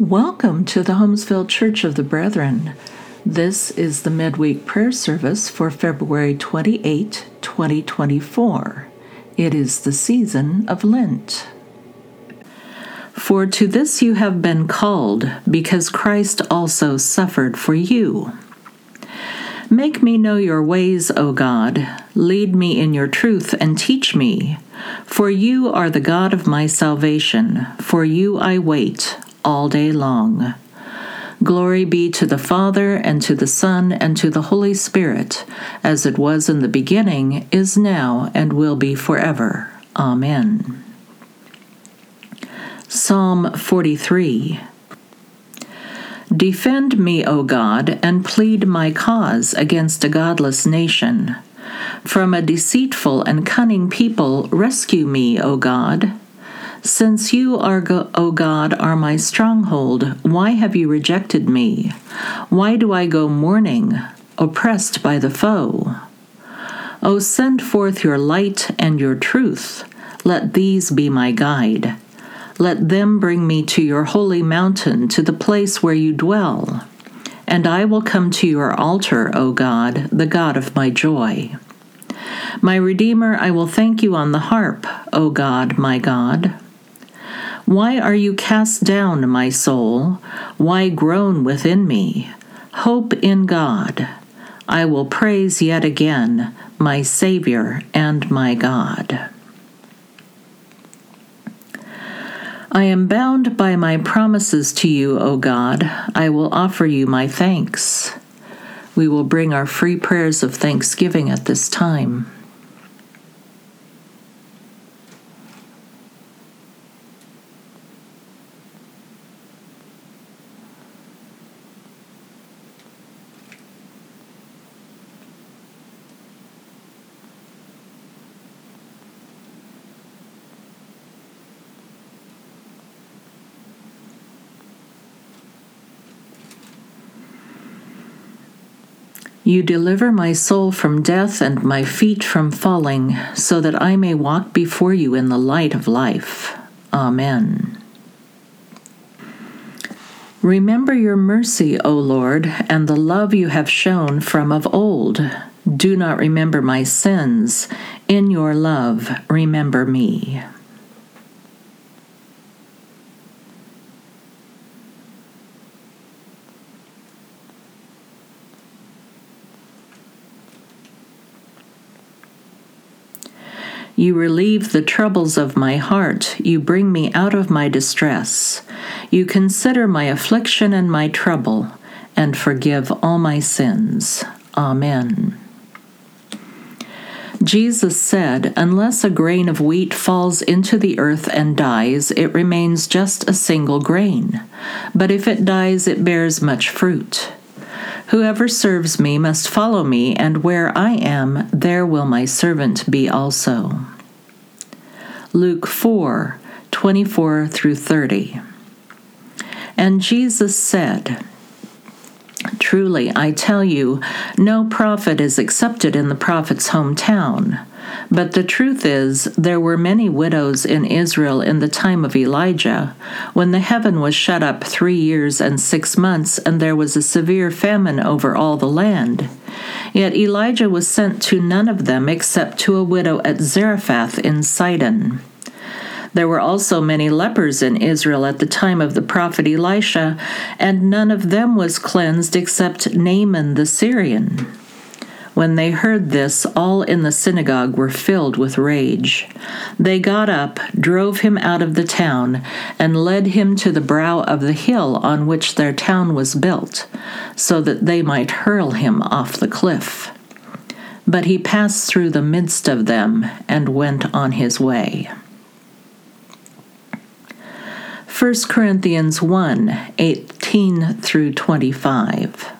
Welcome to the Holmesville Church of the Brethren. This is the midweek prayer service for February 28, 2024. It is the season of Lent. For to this you have been called, because Christ also suffered for you. Make me know your ways, O God. Lead me in your truth and teach me. For you are the God of my salvation. For you I wait all day long. Glory be to the Father, and to the Son, and to the Holy Spirit, as it was in the beginning, is now, and will be forever. Amen. Psalm 43 Defend me, O God, and plead my cause against a godless nation. From a deceitful and cunning people, rescue me, O God. Since you are, O God, are my stronghold, why have you rejected me? Why do I go mourning, oppressed by the foe? O send forth your light and your truth. Let these be my guide. Let them bring me to your holy mountain, to the place where you dwell. And I will come to your altar, O God, the God of my joy. My Redeemer, I will thank you on the harp, O God, my God. Why are you cast down, my soul? Why groan within me? Hope in God. I will praise yet again my Savior and my God. I am bound by my promises to you, O God. I will offer you my thanks. We will bring our free prayers of thanksgiving at this time. You deliver my soul from death and my feet from falling, so that I may walk before you in the light of life. Amen. Remember your mercy, O Lord, and the love you have shown from of old. Do not remember my sins. In your love, remember me. You relieve the troubles of my heart. You bring me out of my distress. You consider my affliction and my trouble, and forgive all my sins. Amen. Jesus said, Unless a grain of wheat falls into the earth and dies, it remains just a single grain. But if it dies, it bears much fruit. Whoever serves me must follow me, and where I am, there will my servant be also. Luke 4 24 through 30. And Jesus said, Truly, I tell you, no prophet is accepted in the prophet's hometown. But the truth is, there were many widows in Israel in the time of Elijah, when the heaven was shut up three years and six months, and there was a severe famine over all the land. Yet Elijah was sent to none of them except to a widow at Zarephath in Sidon. There were also many lepers in Israel at the time of the prophet Elisha, and none of them was cleansed except Naaman the Syrian. When they heard this, all in the synagogue were filled with rage. They got up, drove him out of the town, and led him to the brow of the hill on which their town was built, so that they might hurl him off the cliff. But he passed through the midst of them and went on his way. 1 Corinthians 1 18 through 25.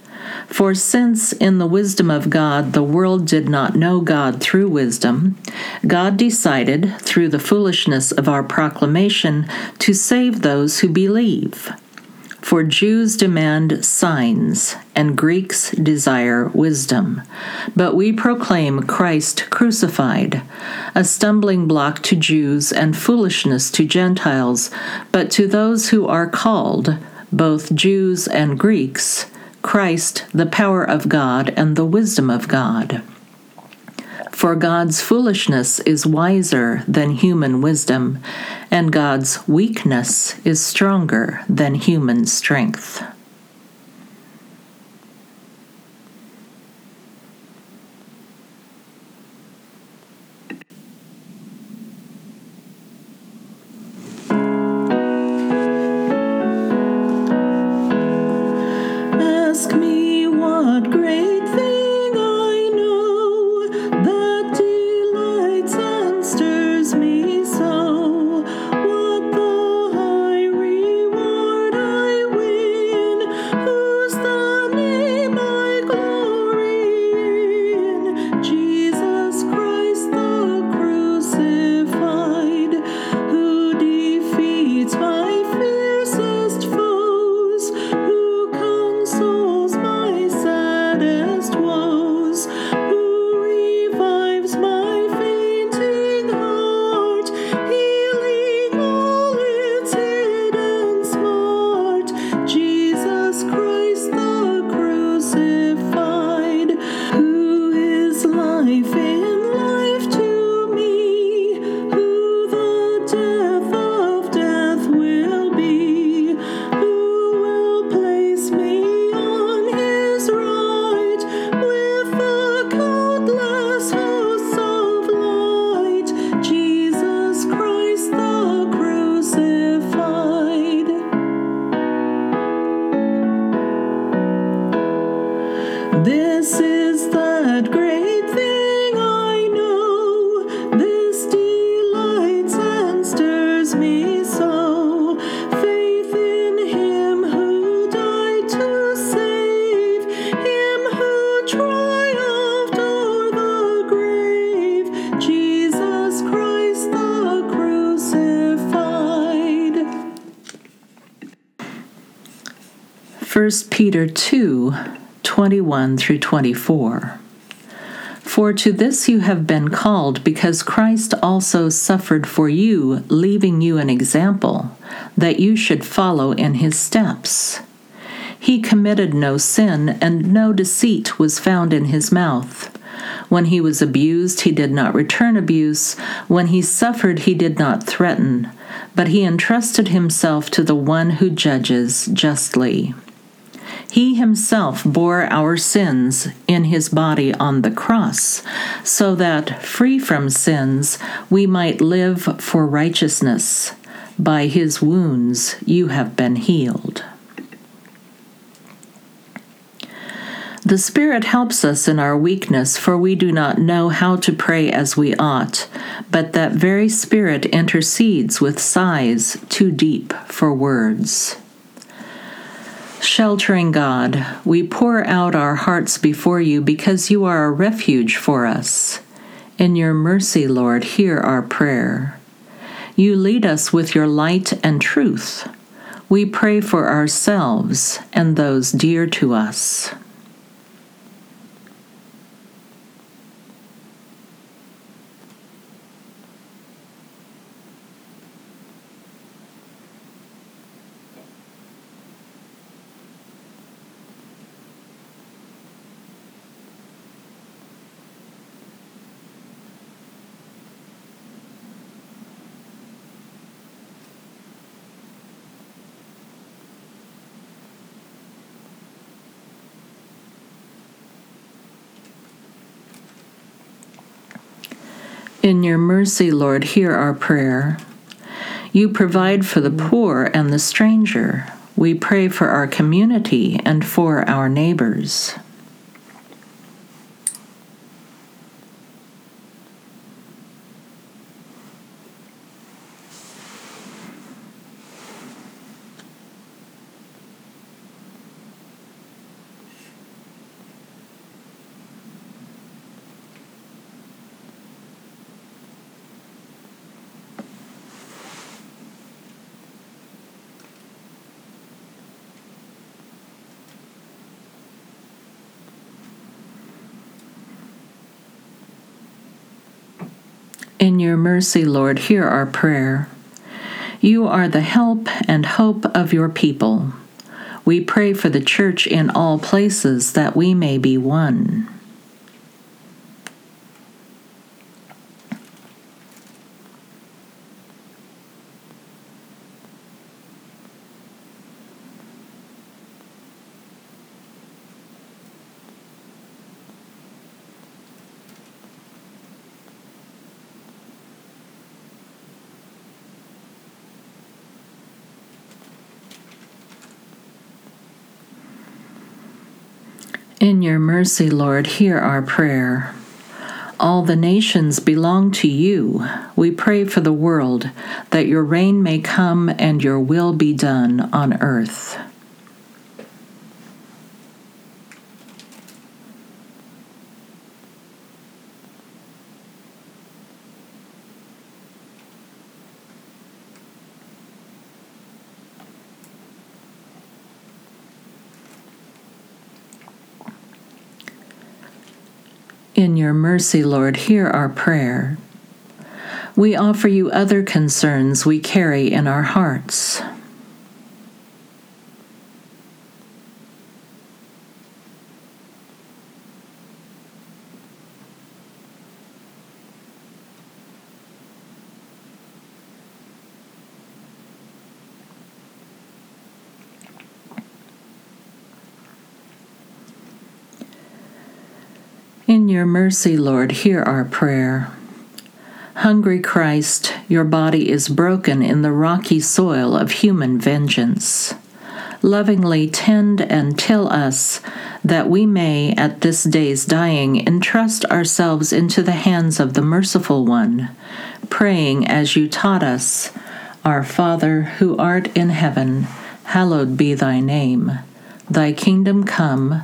For since in the wisdom of God the world did not know God through wisdom, God decided, through the foolishness of our proclamation, to save those who believe. For Jews demand signs, and Greeks desire wisdom. But we proclaim Christ crucified, a stumbling block to Jews and foolishness to Gentiles, but to those who are called, both Jews and Greeks, Christ, the power of God and the wisdom of God. For God's foolishness is wiser than human wisdom, and God's weakness is stronger than human strength. Peter 2 21 through 24. For to this you have been called, because Christ also suffered for you, leaving you an example, that you should follow in his steps. He committed no sin, and no deceit was found in his mouth. When he was abused, he did not return abuse. When he suffered, he did not threaten, but he entrusted himself to the one who judges justly. He himself bore our sins in his body on the cross, so that, free from sins, we might live for righteousness. By his wounds you have been healed. The Spirit helps us in our weakness, for we do not know how to pray as we ought, but that very Spirit intercedes with sighs too deep for words. Sheltering God, we pour out our hearts before you because you are a refuge for us. In your mercy, Lord, hear our prayer. You lead us with your light and truth. We pray for ourselves and those dear to us. In your mercy, Lord, hear our prayer. You provide for the poor and the stranger. We pray for our community and for our neighbors. In your mercy, Lord, hear our prayer. You are the help and hope of your people. We pray for the church in all places that we may be one. In your mercy, Lord, hear our prayer. All the nations belong to you. We pray for the world, that your reign may come and your will be done on earth. In your mercy, Lord, hear our prayer. We offer you other concerns we carry in our hearts. In your mercy, Lord, hear our prayer. Hungry Christ, your body is broken in the rocky soil of human vengeance. Lovingly tend and till us that we may, at this day's dying, entrust ourselves into the hands of the merciful one, praying as you taught us Our Father, who art in heaven, hallowed be thy name. Thy kingdom come.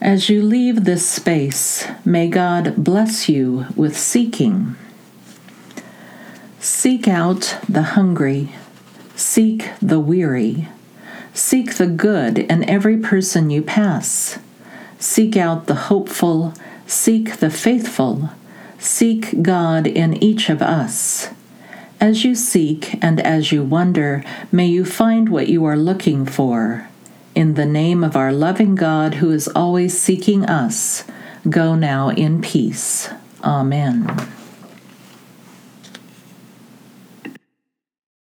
As you leave this space, may God bless you with seeking. Seek out the hungry, seek the weary, seek the good in every person you pass. Seek out the hopeful, seek the faithful, seek God in each of us. As you seek and as you wonder, may you find what you are looking for in the name of our loving God who is always seeking us, go now in peace. Amen.